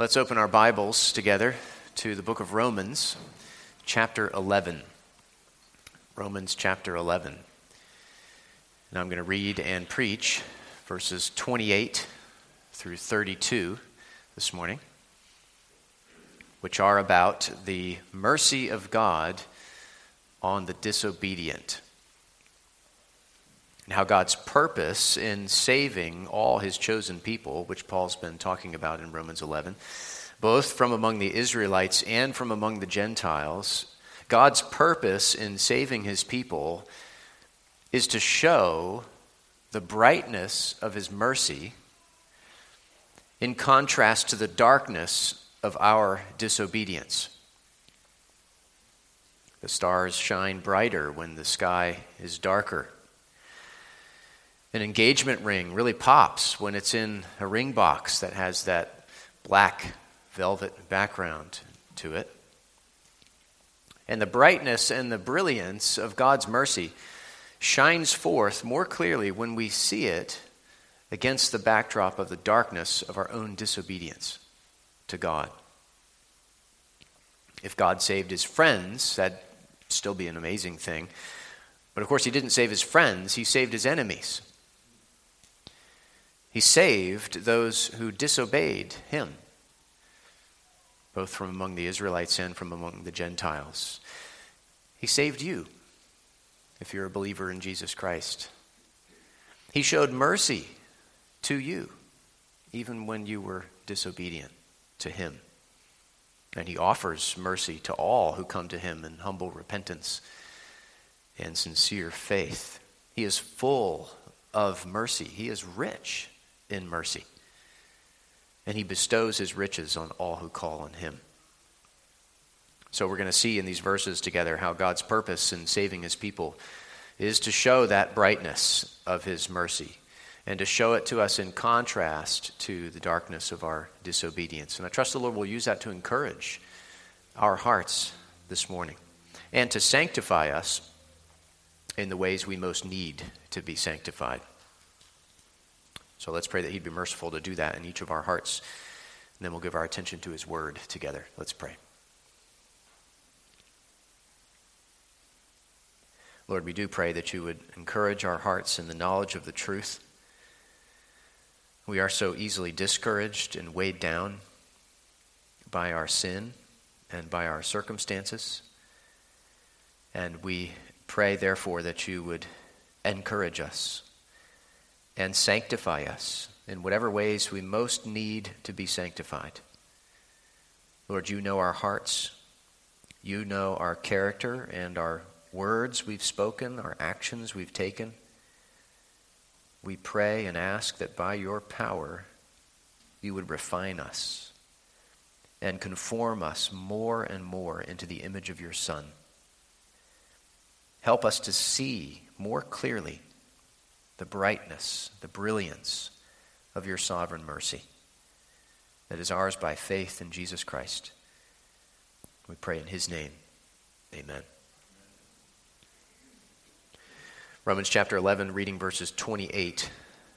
Let's open our Bibles together to the book of Romans, chapter 11. Romans chapter 11. And I'm going to read and preach verses 28 through 32 this morning, which are about the mercy of God on the disobedient and how God's purpose in saving all his chosen people, which Paul's been talking about in Romans 11, both from among the Israelites and from among the Gentiles, God's purpose in saving his people is to show the brightness of his mercy in contrast to the darkness of our disobedience. The stars shine brighter when the sky is darker. An engagement ring really pops when it's in a ring box that has that black velvet background to it. And the brightness and the brilliance of God's mercy shines forth more clearly when we see it against the backdrop of the darkness of our own disobedience to God. If God saved his friends, that'd still be an amazing thing. But of course, he didn't save his friends, he saved his enemies. He saved those who disobeyed him, both from among the Israelites and from among the Gentiles. He saved you if you're a believer in Jesus Christ. He showed mercy to you, even when you were disobedient to him. And he offers mercy to all who come to him in humble repentance and sincere faith. He is full of mercy, he is rich in mercy. And he bestows his riches on all who call on him. So we're going to see in these verses together how God's purpose in saving his people is to show that brightness of his mercy and to show it to us in contrast to the darkness of our disobedience. And I trust the Lord will use that to encourage our hearts this morning and to sanctify us in the ways we most need to be sanctified. So let's pray that He'd be merciful to do that in each of our hearts. And then we'll give our attention to His Word together. Let's pray. Lord, we do pray that you would encourage our hearts in the knowledge of the truth. We are so easily discouraged and weighed down by our sin and by our circumstances. And we pray, therefore, that you would encourage us and sanctify us in whatever ways we most need to be sanctified. Lord, you know our hearts. You know our character and our words we've spoken, our actions we've taken. We pray and ask that by your power you would refine us and conform us more and more into the image of your Son. Help us to see more clearly the brightness, the brilliance of your sovereign mercy that is ours by faith in Jesus Christ. We pray in his name. Amen. Romans chapter 11, reading verses 28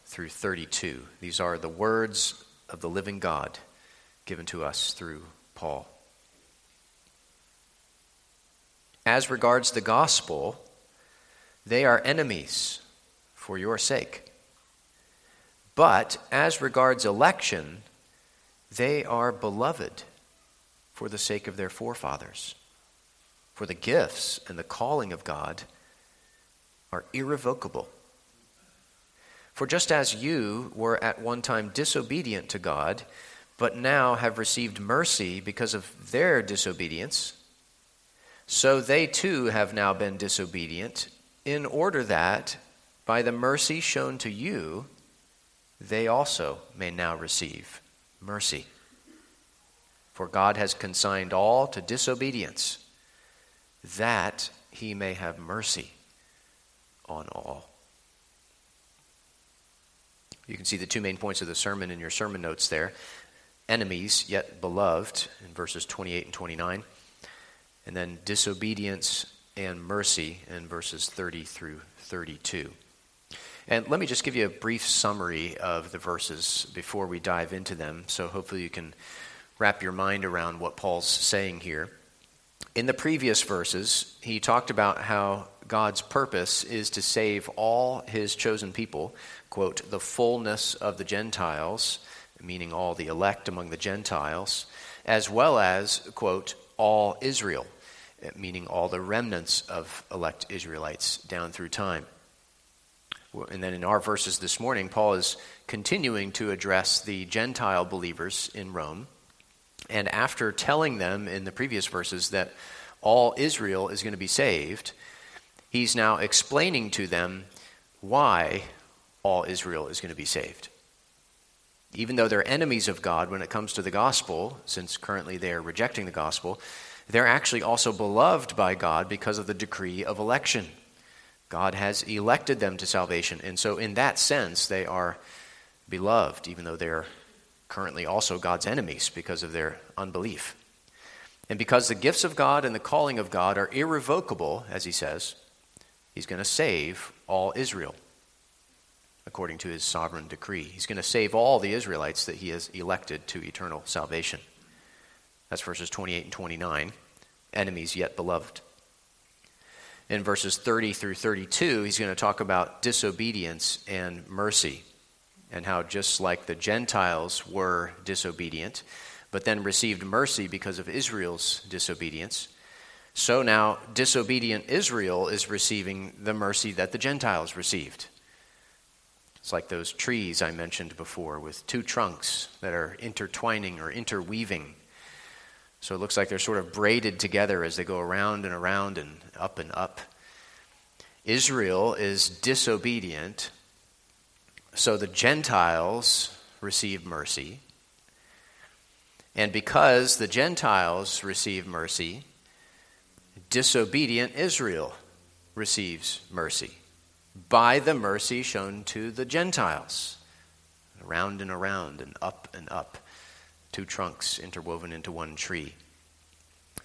through 32. These are the words of the living God given to us through Paul. As regards the gospel, they are enemies for your sake. But as regards election, they are beloved for the sake of their forefathers. For the gifts and the calling of God are irrevocable. For just as you were at one time disobedient to God, but now have received mercy because of their disobedience, so they too have now been disobedient, in order that by the mercy shown to you, they also may now receive mercy. For God has consigned all to disobedience, that he may have mercy on all. You can see the two main points of the sermon in your sermon notes there enemies, yet beloved, in verses 28 and 29, and then disobedience and mercy in verses 30 through 32. And let me just give you a brief summary of the verses before we dive into them, so hopefully you can wrap your mind around what Paul's saying here. In the previous verses, he talked about how God's purpose is to save all his chosen people, quote, the fullness of the Gentiles, meaning all the elect among the Gentiles, as well as, quote, all Israel, meaning all the remnants of elect Israelites down through time. And then in our verses this morning, Paul is continuing to address the Gentile believers in Rome. And after telling them in the previous verses that all Israel is going to be saved, he's now explaining to them why all Israel is going to be saved. Even though they're enemies of God when it comes to the gospel, since currently they are rejecting the gospel, they're actually also beloved by God because of the decree of election. God has elected them to salvation. And so, in that sense, they are beloved, even though they're currently also God's enemies because of their unbelief. And because the gifts of God and the calling of God are irrevocable, as he says, he's going to save all Israel according to his sovereign decree. He's going to save all the Israelites that he has elected to eternal salvation. That's verses 28 and 29, enemies yet beloved. In verses 30 through 32, he's going to talk about disobedience and mercy, and how just like the Gentiles were disobedient, but then received mercy because of Israel's disobedience, so now disobedient Israel is receiving the mercy that the Gentiles received. It's like those trees I mentioned before with two trunks that are intertwining or interweaving. So it looks like they're sort of braided together as they go around and around and up and up. Israel is disobedient, so the Gentiles receive mercy. And because the Gentiles receive mercy, disobedient Israel receives mercy by the mercy shown to the Gentiles. Around and around and up and up. Two trunks interwoven into one tree.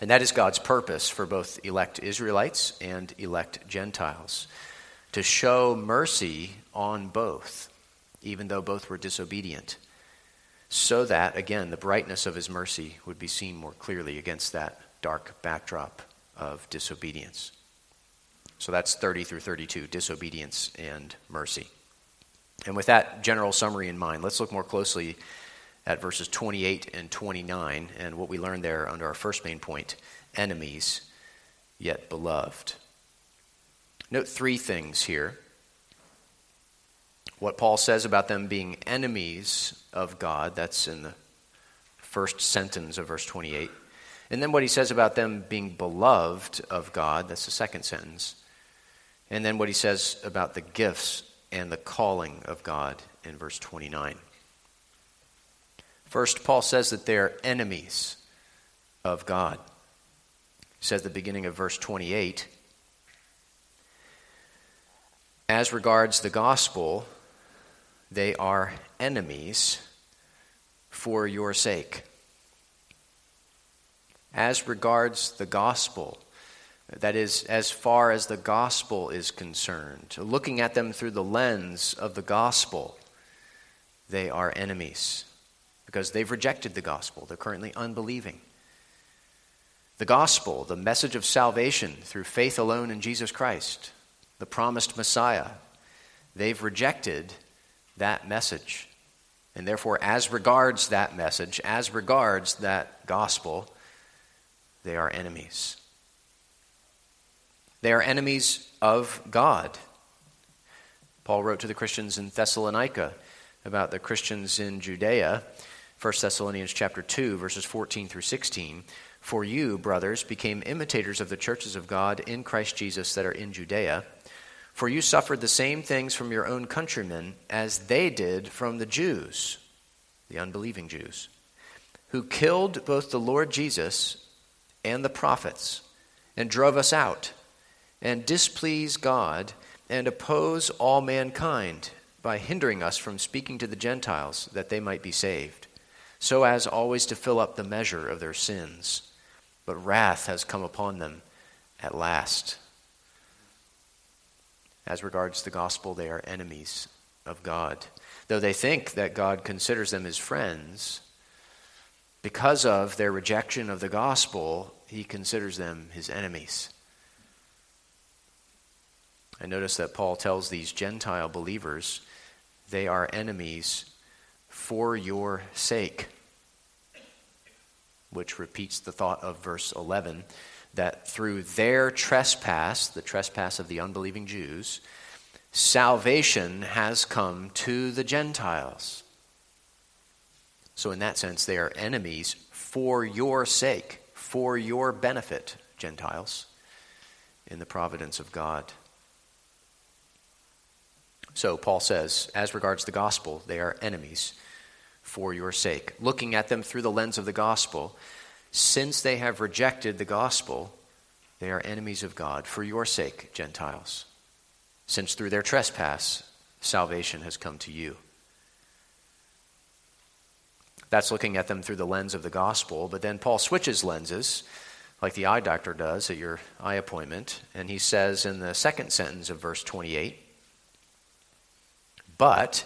And that is God's purpose for both elect Israelites and elect Gentiles to show mercy on both, even though both were disobedient, so that, again, the brightness of his mercy would be seen more clearly against that dark backdrop of disobedience. So that's 30 through 32 disobedience and mercy. And with that general summary in mind, let's look more closely at verses 28 and 29 and what we learned there under our first main point enemies, yet beloved. Note three things here. What Paul says about them being enemies of God, that's in the first sentence of verse 28. And then what he says about them being beloved of God, that's the second sentence. And then what he says about the gifts and the calling of God in verse 29. First, Paul says that they are enemies of God. He says the beginning of verse 28 As regards the gospel, they are enemies for your sake. As regards the gospel, that is, as far as the gospel is concerned, looking at them through the lens of the gospel, they are enemies because they've rejected the gospel. They're currently unbelieving. The gospel, the message of salvation through faith alone in Jesus Christ, the promised Messiah, they've rejected that message. And therefore, as regards that message, as regards that gospel, they are enemies. They are enemies of God. Paul wrote to the Christians in Thessalonica about the Christians in Judea. 1 Thessalonians chapter 2 verses 14 through 16 For you brothers became imitators of the churches of God in Christ Jesus that are in Judea. For you suffered the same things from your own countrymen as they did from the Jews the unbelieving Jews who killed both the Lord Jesus and the prophets and drove us out and displease God and oppose all mankind by hindering us from speaking to the Gentiles that they might be saved, so as always to fill up the measure of their sins. But wrath has come upon them at last. As regards the gospel, they are enemies of God. Though they think that God considers them his friends, because of their rejection of the gospel, he considers them his enemies. I notice that Paul tells these Gentile believers they are enemies for your sake, which repeats the thought of verse 11 that through their trespass, the trespass of the unbelieving Jews, salvation has come to the Gentiles. So, in that sense, they are enemies for your sake, for your benefit, Gentiles, in the providence of God. So, Paul says, as regards the gospel, they are enemies for your sake. Looking at them through the lens of the gospel, since they have rejected the gospel, they are enemies of God for your sake, Gentiles. Since through their trespass, salvation has come to you. That's looking at them through the lens of the gospel. But then Paul switches lenses, like the eye doctor does at your eye appointment. And he says in the second sentence of verse 28 But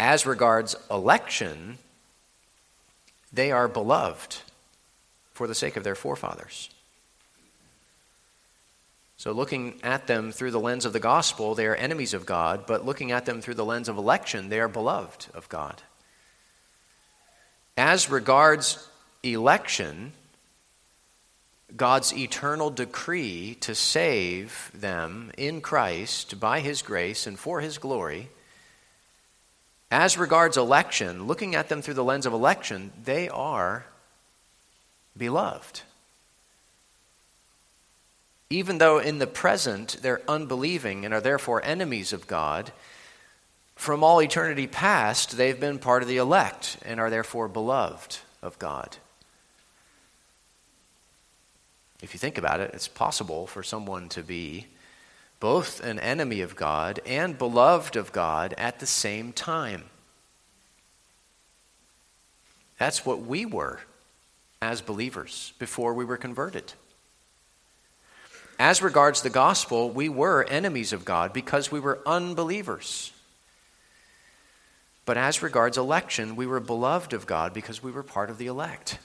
as regards election, they are beloved for the sake of their forefathers. So, looking at them through the lens of the gospel, they are enemies of God, but looking at them through the lens of election, they are beloved of God. As regards election, God's eternal decree to save them in Christ by His grace and for His glory, as regards election, looking at them through the lens of election, they are beloved. Even though in the present they're unbelieving and are therefore enemies of God, from all eternity past, they've been part of the elect and are therefore beloved of God. If you think about it, it's possible for someone to be both an enemy of God and beloved of God at the same time. That's what we were as believers before we were converted. As regards the gospel, we were enemies of God because we were unbelievers. But as regards election, we were beloved of God because we were part of the elect.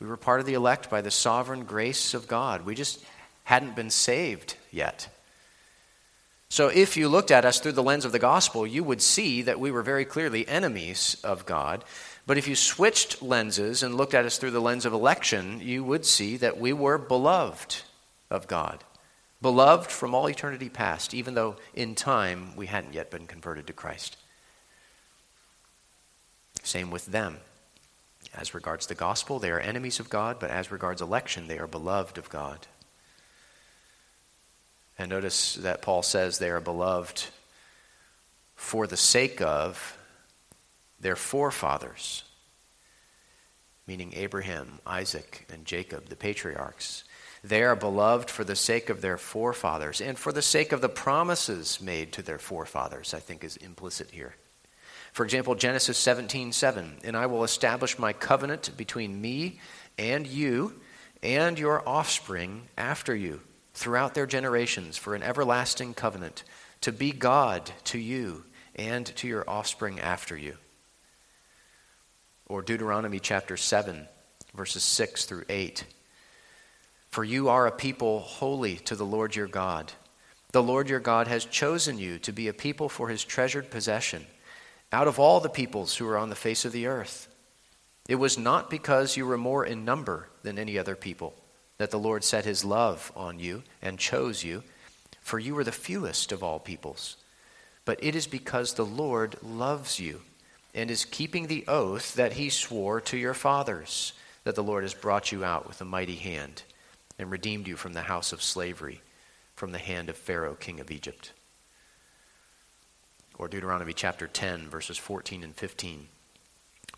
We were part of the elect by the sovereign grace of God. We just hadn't been saved yet. So if you looked at us through the lens of the gospel, you would see that we were very clearly enemies of God. But if you switched lenses and looked at us through the lens of election, you would see that we were beloved of God. Beloved from all eternity past, even though in time we hadn't yet been converted to Christ. Same with them. As regards the gospel, they are enemies of God, but as regards election, they are beloved of God. And notice that Paul says they are beloved for the sake of their forefathers, meaning Abraham, Isaac, and Jacob, the patriarchs. They are beloved for the sake of their forefathers and for the sake of the promises made to their forefathers, I think is implicit here. For example, Genesis 17 7, and I will establish my covenant between me and you and your offspring after you throughout their generations for an everlasting covenant to be God to you and to your offspring after you. Or Deuteronomy chapter 7, verses 6 through 8. For you are a people holy to the Lord your God. The Lord your God has chosen you to be a people for his treasured possession out of all the peoples who are on the face of the earth. It was not because you were more in number than any other people that the Lord set his love on you and chose you, for you were the fewest of all peoples. But it is because the Lord loves you and is keeping the oath that he swore to your fathers that the Lord has brought you out with a mighty hand and redeemed you from the house of slavery, from the hand of Pharaoh, king of Egypt or Deuteronomy chapter 10, verses 14 and 15.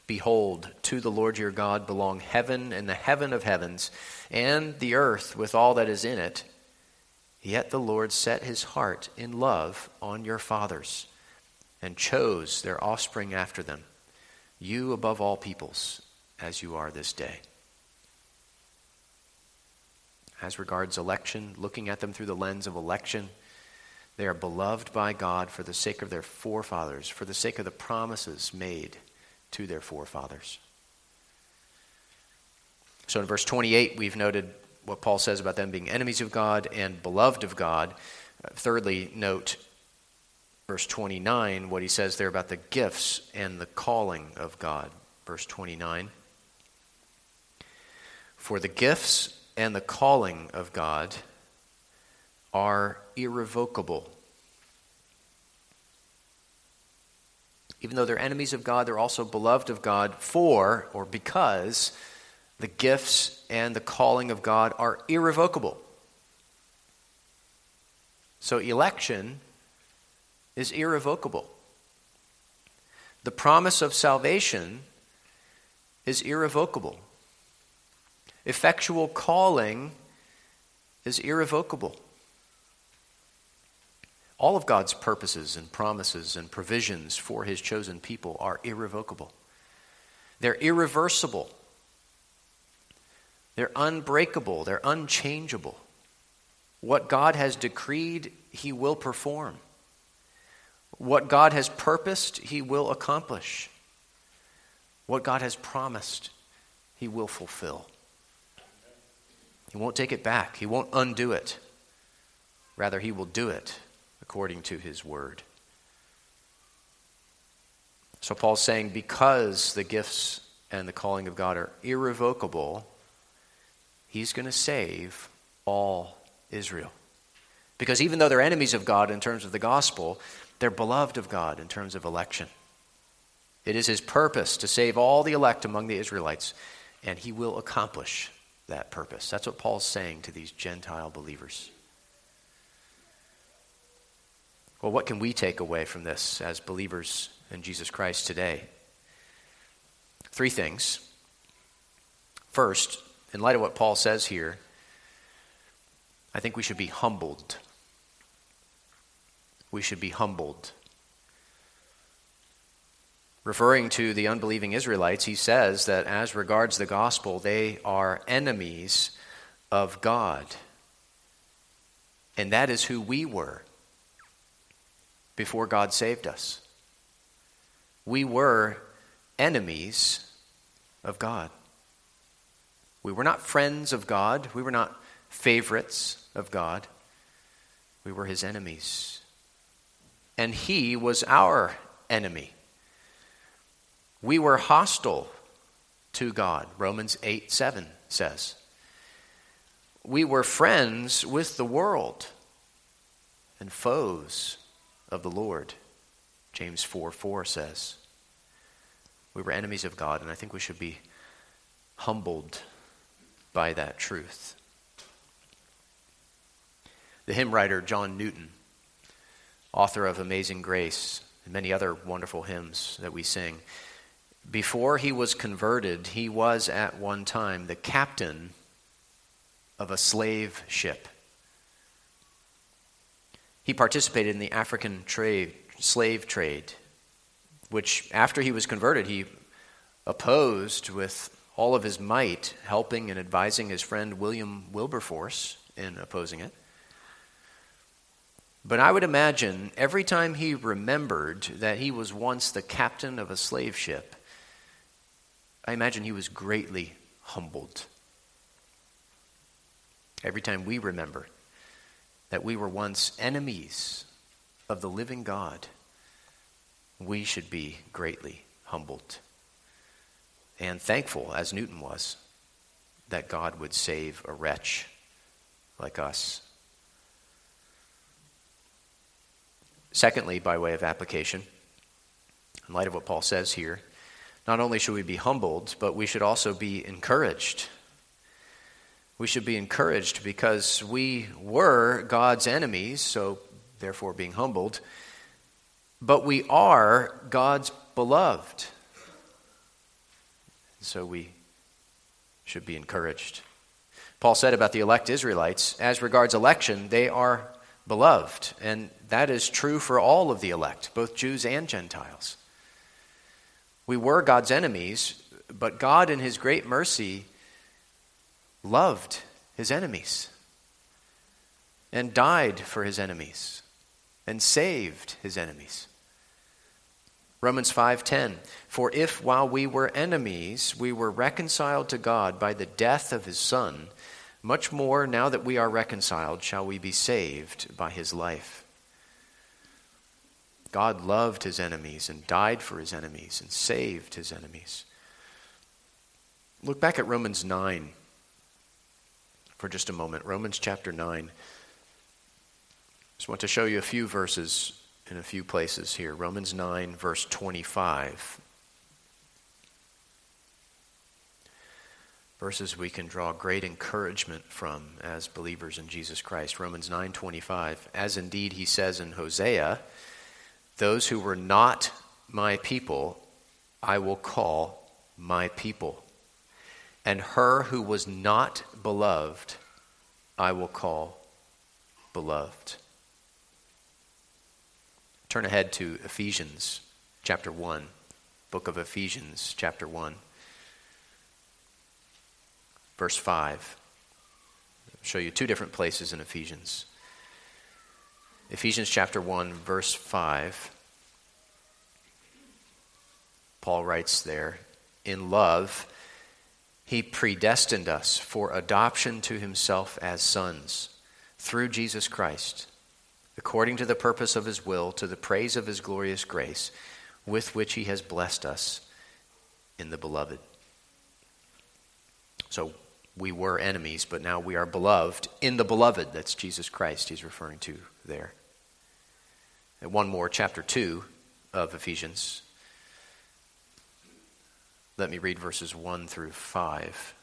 Behold, to the Lord your God belong heaven and the heaven of heavens, and the earth with all that is in it. Yet the Lord set his heart in love on your fathers, and chose their offspring after them, you above all peoples, as you are this day. As regards election, looking at them through the lens of election, they are beloved by God for the sake of their forefathers, for the sake of the promises made to their forefathers. So in verse 28, we've noted what Paul says about them being enemies of God and beloved of God. Uh, thirdly, note verse 29, what he says there about the gifts and the calling of God. Verse 29. For the gifts and the calling of God are irrevocable. Even though they're enemies of God, they're also beloved of God for or because the gifts and the calling of God are irrevocable. So election is irrevocable. The promise of salvation is irrevocable. Effectual calling is irrevocable. All of God's purposes and promises and provisions for his chosen people are irrevocable. They're irreversible. They're unbreakable. They're unchangeable. What God has decreed, he will perform. What God has purposed, he will accomplish. What God has promised, he will fulfill. He won't take it back, he won't undo it. Rather, he will do it according to his word. So Paul's saying because the gifts and the calling of God are irrevocable, he's going to save all Israel. Because even though they're enemies of God in terms of the gospel, they're beloved of God in terms of election. It is his purpose to save all the elect among the Israelites, and he will accomplish that purpose. That's what Paul's saying to these Gentile believers. Well, what can we take away from this as believers in Jesus Christ today? Three things. First, in light of what Paul says here, I think we should be humbled. We should be humbled. Referring to the unbelieving Israelites, he says that as regards the gospel, they are enemies of God. And that is who we were before God saved us. We were enemies of God. We were not friends of God. We were not favorites of God. We were his enemies. And he was our enemy. We were hostile to God, Romans 8 7 says. We were friends with the world and foes of the Lord, James 4 4 says. We were enemies of God, and I think we should be humbled by that truth. The hymn writer John Newton, author of Amazing Grace and many other wonderful hymns that we sing, before he was converted, he was at one time the captain of a slave ship. He participated in the African trade, slave trade, which after he was converted, he opposed with all of his might, helping and advising his friend William Wilberforce in opposing it. But I would imagine every time he remembered that he was once the captain of a slave ship, I imagine he was greatly humbled. Every time we remember that we were once enemies of the living God, we should be greatly humbled and thankful, as Newton was, that God would save a wretch like us. Secondly, by way of application, in light of what Paul says here, not only should we be humbled, but we should also be encouraged we should be encouraged because we were God's enemies, so therefore being humbled, but we are God's beloved. So we should be encouraged. Paul said about the elect Israelites, as regards election, they are beloved. And that is true for all of the elect, both Jews and Gentiles. We were God's enemies, but God, in His great mercy, loved his enemies and died for his enemies and saved his enemies. Romans 5:10 For if while we were enemies we were reconciled to God by the death of his son much more now that we are reconciled shall we be saved by his life. God loved his enemies and died for his enemies and saved his enemies. Look back at Romans 9 for just a moment. Romans chapter 9. Just want to show you a few verses in a few places here. Romans 9, verse 25. Verses we can draw great encouragement from as believers in Jesus Christ. Romans 9:25 As indeed he says in Hosea, those who were not my people I will call my people. And her who was not beloved I will call beloved. Turn ahead to Ephesians chapter 1, book of Ephesians chapter 1, verse 5. I'll show you two different places in Ephesians. Ephesians chapter 1, verse 5. Paul writes there, In love, he predestined us for adoption to himself as sons through Jesus Christ according to the purpose of his will, to the praise of his glorious grace, with which he has blessed us in the beloved. So we were enemies, but now we are beloved in the beloved. That's Jesus Christ he's referring to there. And one more, chapter 2 of Ephesians. Let me read verses 1 through 5.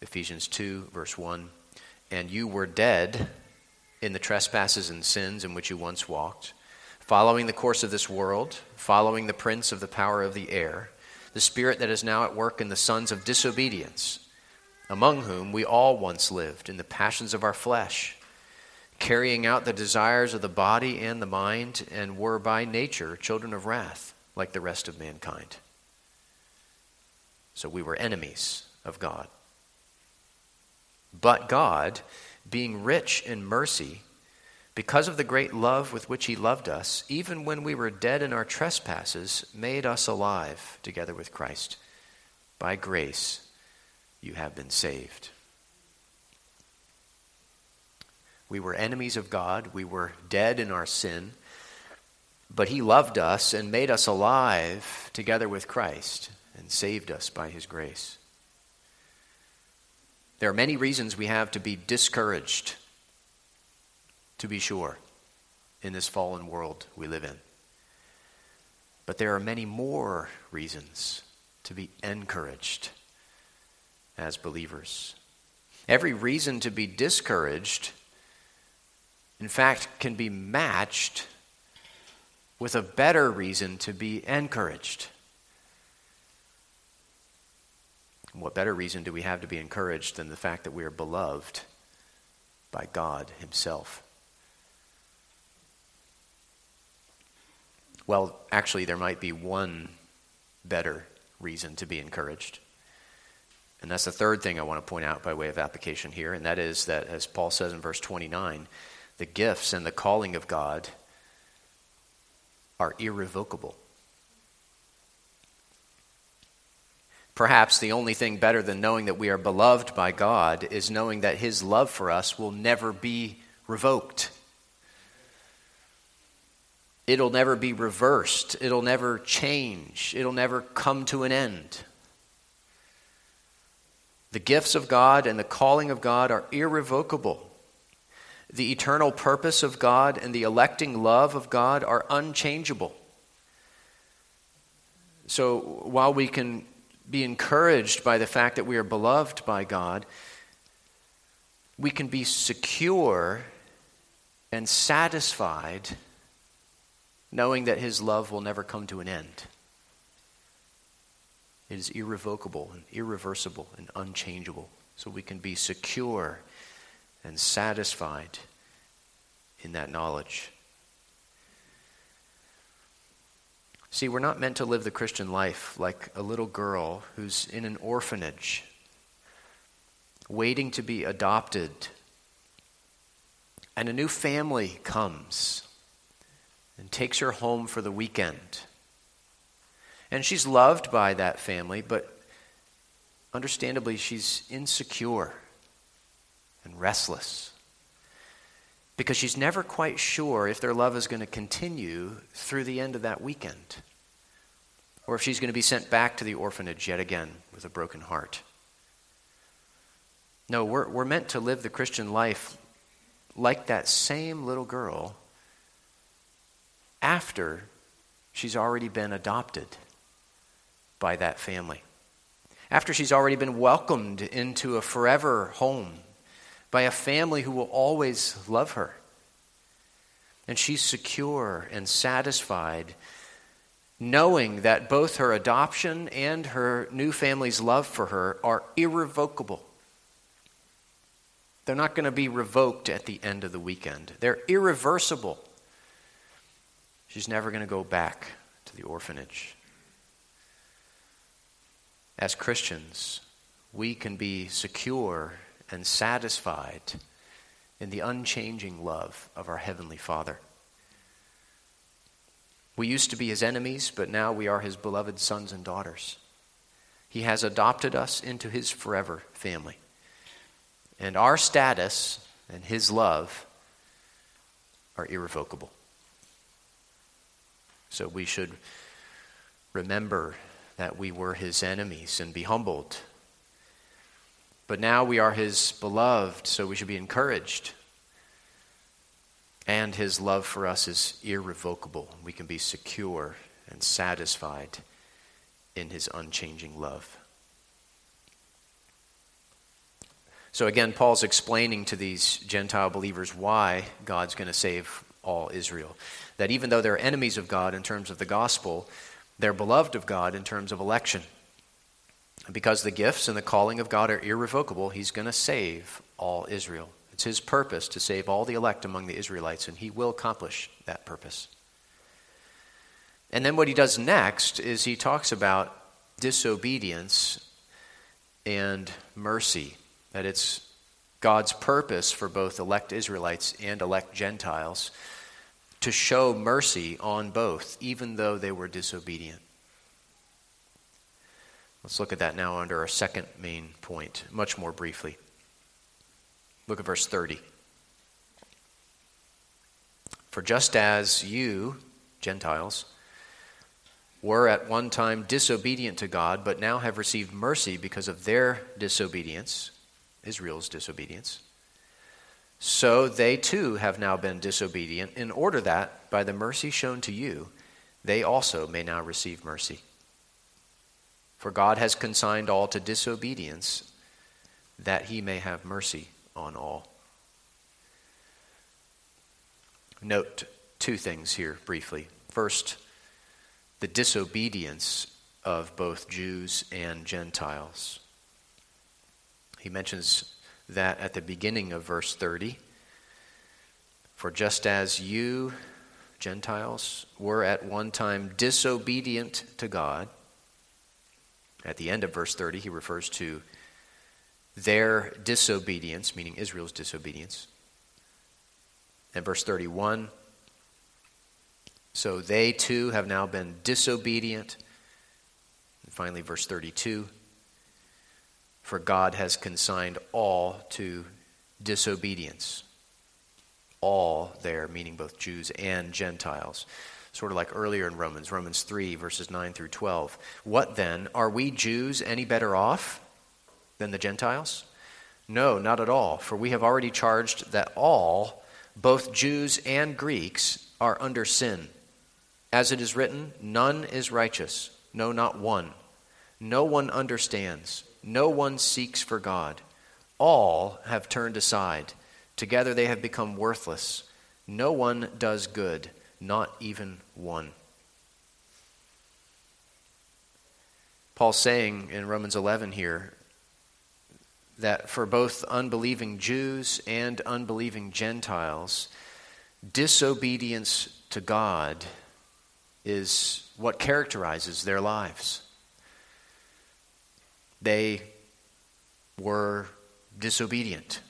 Ephesians 2, verse 1. And you were dead in the trespasses and sins in which you once walked, following the course of this world, following the prince of the power of the air, the spirit that is now at work in the sons of disobedience, among whom we all once lived in the passions of our flesh, carrying out the desires of the body and the mind, and were by nature children of wrath, like the rest of mankind. So we were enemies of God. But God, being rich in mercy, because of the great love with which he loved us, even when we were dead in our trespasses, made us alive together with Christ. By grace, you have been saved. We were enemies of God, we were dead in our sin, but he loved us and made us alive together with Christ and saved us by his grace. There are many reasons we have to be discouraged, to be sure, in this fallen world we live in. But there are many more reasons to be encouraged as believers. Every reason to be discouraged, in fact, can be matched with a better reason to be encouraged. What better reason do we have to be encouraged than the fact that we are beloved by God Himself? Well, actually, there might be one better reason to be encouraged. And that's the third thing I want to point out by way of application here, and that is that, as Paul says in verse 29, the gifts and the calling of God are irrevocable. Perhaps the only thing better than knowing that we are beloved by God is knowing that His love for us will never be revoked. It'll never be reversed. It'll never change. It'll never come to an end. The gifts of God and the calling of God are irrevocable. The eternal purpose of God and the electing love of God are unchangeable. So while we can be encouraged by the fact that we are beloved by God, we can be secure and satisfied knowing that His love will never come to an end. It is irrevocable and irreversible and unchangeable. So we can be secure and satisfied in that knowledge. See, we're not meant to live the Christian life like a little girl who's in an orphanage, waiting to be adopted. And a new family comes. and takes her home for the weekend. And she's loved by that family, but understandably, she's insecure and restless because she's never quite sure if their love is going to continue through the end of that weekend or if she's going to be sent back to the orphanage yet again with a broken heart. No, we're, we're meant to live the Christian life like that same little girl after she's already been adopted by that family. After she's already been welcomed into a forever home by a family who will always love her. And she's secure and satisfied, knowing that both her adoption and her new family's love for her are irrevocable. They're not going to be revoked at the end of the weekend, they're irreversible. She's never going to go back to the orphanage. As Christians, we can be secure and satisfied in the unchanging love of our Heavenly Father. We used to be his enemies, but now we are his beloved sons and daughters. He has adopted us into his forever family. And our status and his love are irrevocable. So we should remember that we were his enemies and be humbled. But now we are his beloved, so we should be encouraged. And his love for us is irrevocable. We can be secure and satisfied in his unchanging love. So again, Paul's explaining to these Gentile believers why God's going to save all Israel that even though they're enemies of God in terms of the gospel, they're beloved of God in terms of election. And because the gifts and the calling of God are irrevocable, He's going to save all Israel. It's His purpose to save all the elect among the Israelites, and He will accomplish that purpose. And then what He does next is He talks about disobedience and mercy. That it's God's purpose for both elect Israelites and elect Gentiles to show mercy on both, even though they were disobedient. Let's look at that now under our second main point, much more briefly. Look at verse 30. For just as you, Gentiles, were at one time disobedient to God, but now have received mercy because of their disobedience, Israel's disobedience, so they too have now been disobedient, in order that, by the mercy shown to you, they also may now receive mercy. For God has consigned all to disobedience, that he may have mercy on all. Note two things here briefly. First, the disobedience of both Jews and Gentiles. He mentions that at the beginning of verse 30. For just as you, Gentiles, were at one time disobedient to God, at the end of verse 30, he refers to their disobedience, meaning Israel's disobedience. And verse 31, so they too have now been disobedient. And finally, verse 32, for God has consigned all to disobedience. All there, meaning both Jews and Gentiles. Sort of like earlier in Romans, Romans 3, verses 9 through 12. What then? Are we Jews any better off than the Gentiles? No, not at all. For we have already charged that all, both Jews and Greeks, are under sin. As it is written, none is righteous, no, not one. No one understands. No one seeks for God. All have turned aside. Together they have become worthless. No one does good, not even one. Paul's saying in Romans 11 here that for both unbelieving Jews and unbelieving Gentiles, disobedience to God is what characterizes their lives. They were disobedient.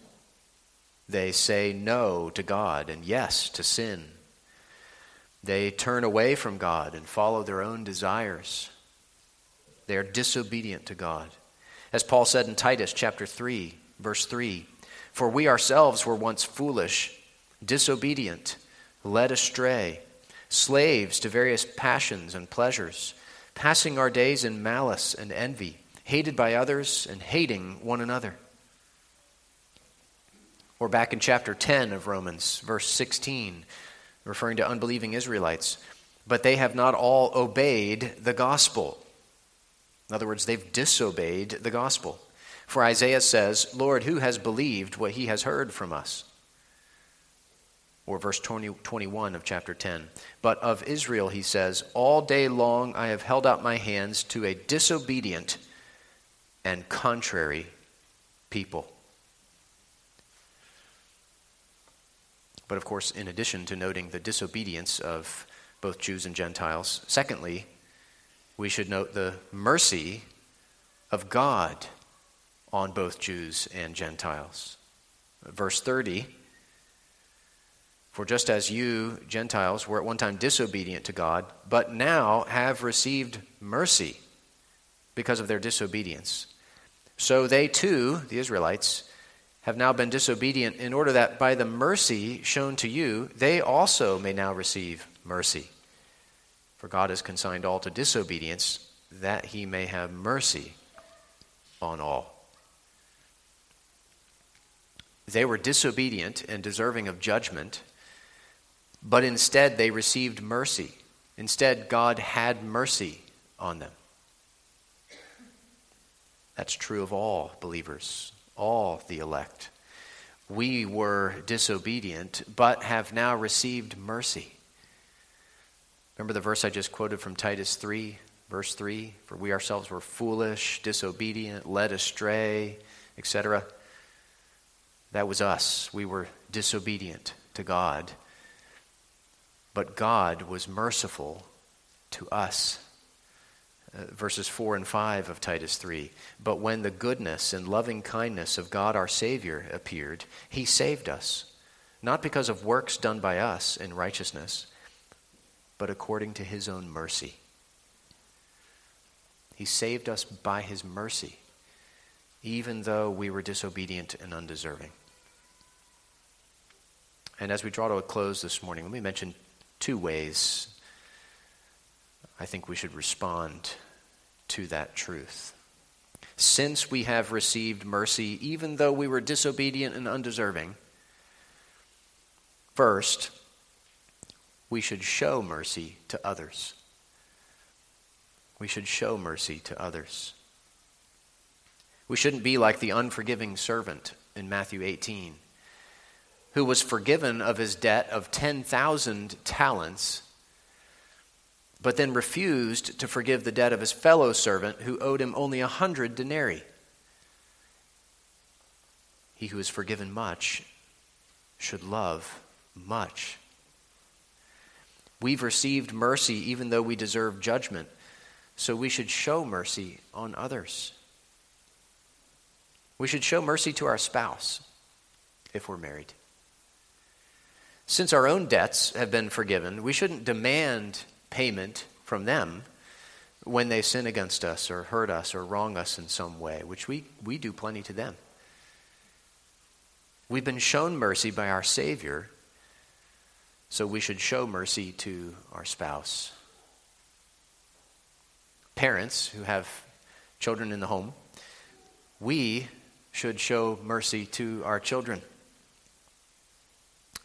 They say no to God and yes to sin. They turn away from God and follow their own desires. They are disobedient to God. As Paul said in Titus chapter 3, verse 3 For we ourselves were once foolish, disobedient, led astray, slaves to various passions and pleasures, passing our days in malice and envy, hated by others and hating one another. Or back in chapter 10 of Romans, verse 16, referring to unbelieving Israelites, but they have not all obeyed the gospel. In other words, they've disobeyed the gospel. For Isaiah says, Lord, who has believed what he has heard from us? Or verse 20, 21 of chapter 10. But of Israel, he says, All day long I have held out my hands to a disobedient and contrary people. But of course, in addition to noting the disobedience of both Jews and Gentiles, secondly, we should note the mercy of God on both Jews and Gentiles. Verse 30 For just as you, Gentiles, were at one time disobedient to God, but now have received mercy because of their disobedience, so they too, the Israelites, have now been disobedient, in order that by the mercy shown to you, they also may now receive mercy. For God has consigned all to disobedience, that he may have mercy on all. They were disobedient and deserving of judgment, but instead they received mercy. Instead, God had mercy on them. That's true of all believers all the elect. We were disobedient, but have now received mercy. Remember the verse I just quoted from Titus 3, verse 3? For we ourselves were foolish, disobedient, led astray, etc. That was us. We were disobedient to God. But God was merciful to us uh, verses 4 and 5 of Titus 3. But when the goodness and loving kindness of God our Savior appeared, he saved us, not because of works done by us in righteousness, but according to his own mercy. He saved us by his mercy, even though we were disobedient and undeserving. And as we draw to a close this morning, let me mention two ways I think we should respond to that truth. Since we have received mercy, even though we were disobedient and undeserving, first, we should show mercy to others. We should show mercy to others. We shouldn't be like the unforgiving servant in Matthew 18, who was forgiven of his debt of 10,000 talents but then refused to forgive the debt of his fellow servant who owed him only a hundred denarii. He who is forgiven much should love much. We've received mercy even though we deserve judgment, so we should show mercy on others. We should show mercy to our spouse if we're married. Since our own debts have been forgiven, we shouldn't demand payment from them when they sin against us or hurt us or wrong us in some way, which we, we do plenty to them. We've been shown mercy by our Savior, so we should show mercy to our spouse. Parents who have children in the home, we should show mercy to our children.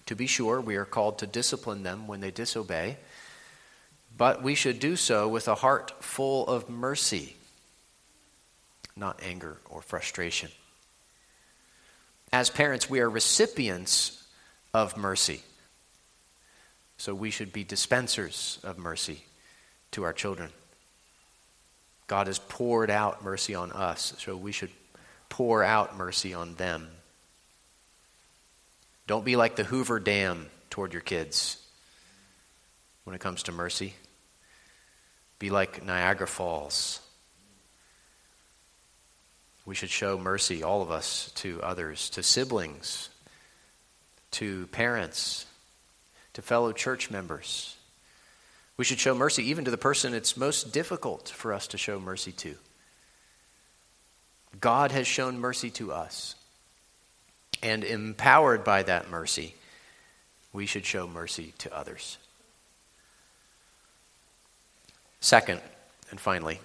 To be sure, we are called to discipline them when they disobey but we should do so with a heart full of mercy, not anger or frustration. As parents, we are recipients of mercy. So we should be dispensers of mercy to our children. God has poured out mercy on us, so we should pour out mercy on them. Don't be like the Hoover Dam toward your kids when it comes to mercy. Be like Niagara Falls. We should show mercy, all of us, to others, to siblings, to parents, to fellow church members, We should show mercy even to the person it's most difficult for us to show mercy to. God has shown mercy to us. And empowered by that mercy, we should show mercy to others. Second, and finally,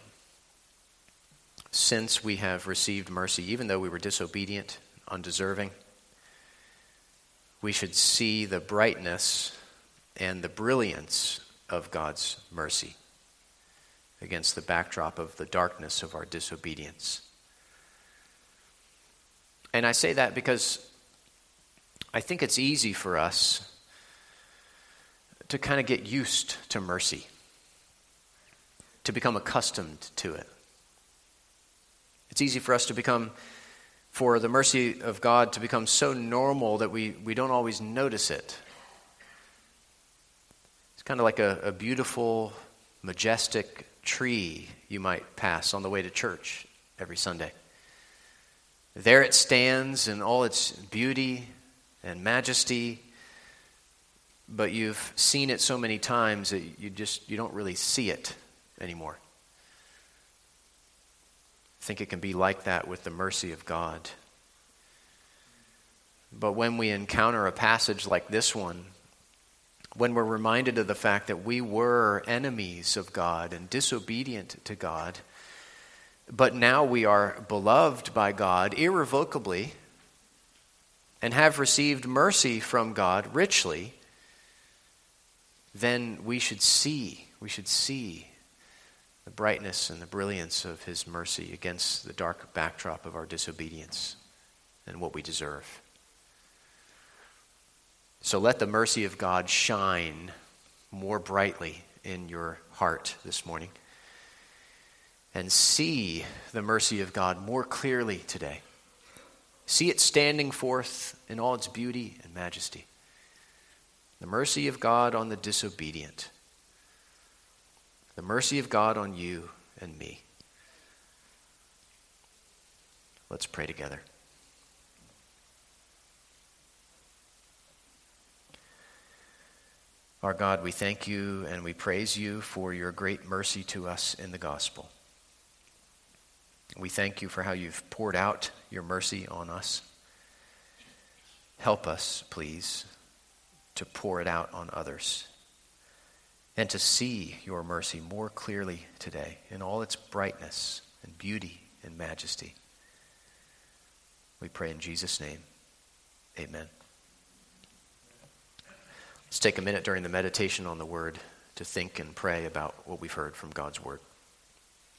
since we have received mercy, even though we were disobedient, undeserving, we should see the brightness and the brilliance of God's mercy against the backdrop of the darkness of our disobedience. And I say that because I think it's easy for us to kind of get used to mercy, to become accustomed to it. It's easy for us to become, for the mercy of God to become so normal that we, we don't always notice it. It's kind of like a, a beautiful, majestic tree you might pass on the way to church every Sunday. There it stands in all its beauty and majesty, but you've seen it so many times that you just you don't really see it anymore. I think it can be like that with the mercy of God. But when we encounter a passage like this one, when we're reminded of the fact that we were enemies of God and disobedient to God, but now we are beloved by God irrevocably and have received mercy from God richly, then we should see, we should see the brightness and the brilliance of His mercy against the dark backdrop of our disobedience and what we deserve. So let the mercy of God shine more brightly in your heart this morning and see the mercy of God more clearly today. See it standing forth in all its beauty and majesty. The mercy of God on the disobedient. The mercy of God on you and me. Let's pray together. Our God, we thank you and we praise you for your great mercy to us in the gospel. We thank you for how you've poured out your mercy on us. Help us, please, to pour it out on others and to see your mercy more clearly today in all its brightness and beauty and majesty. We pray in Jesus' name. Amen. Let's take a minute during the meditation on the word to think and pray about what we've heard from God's word.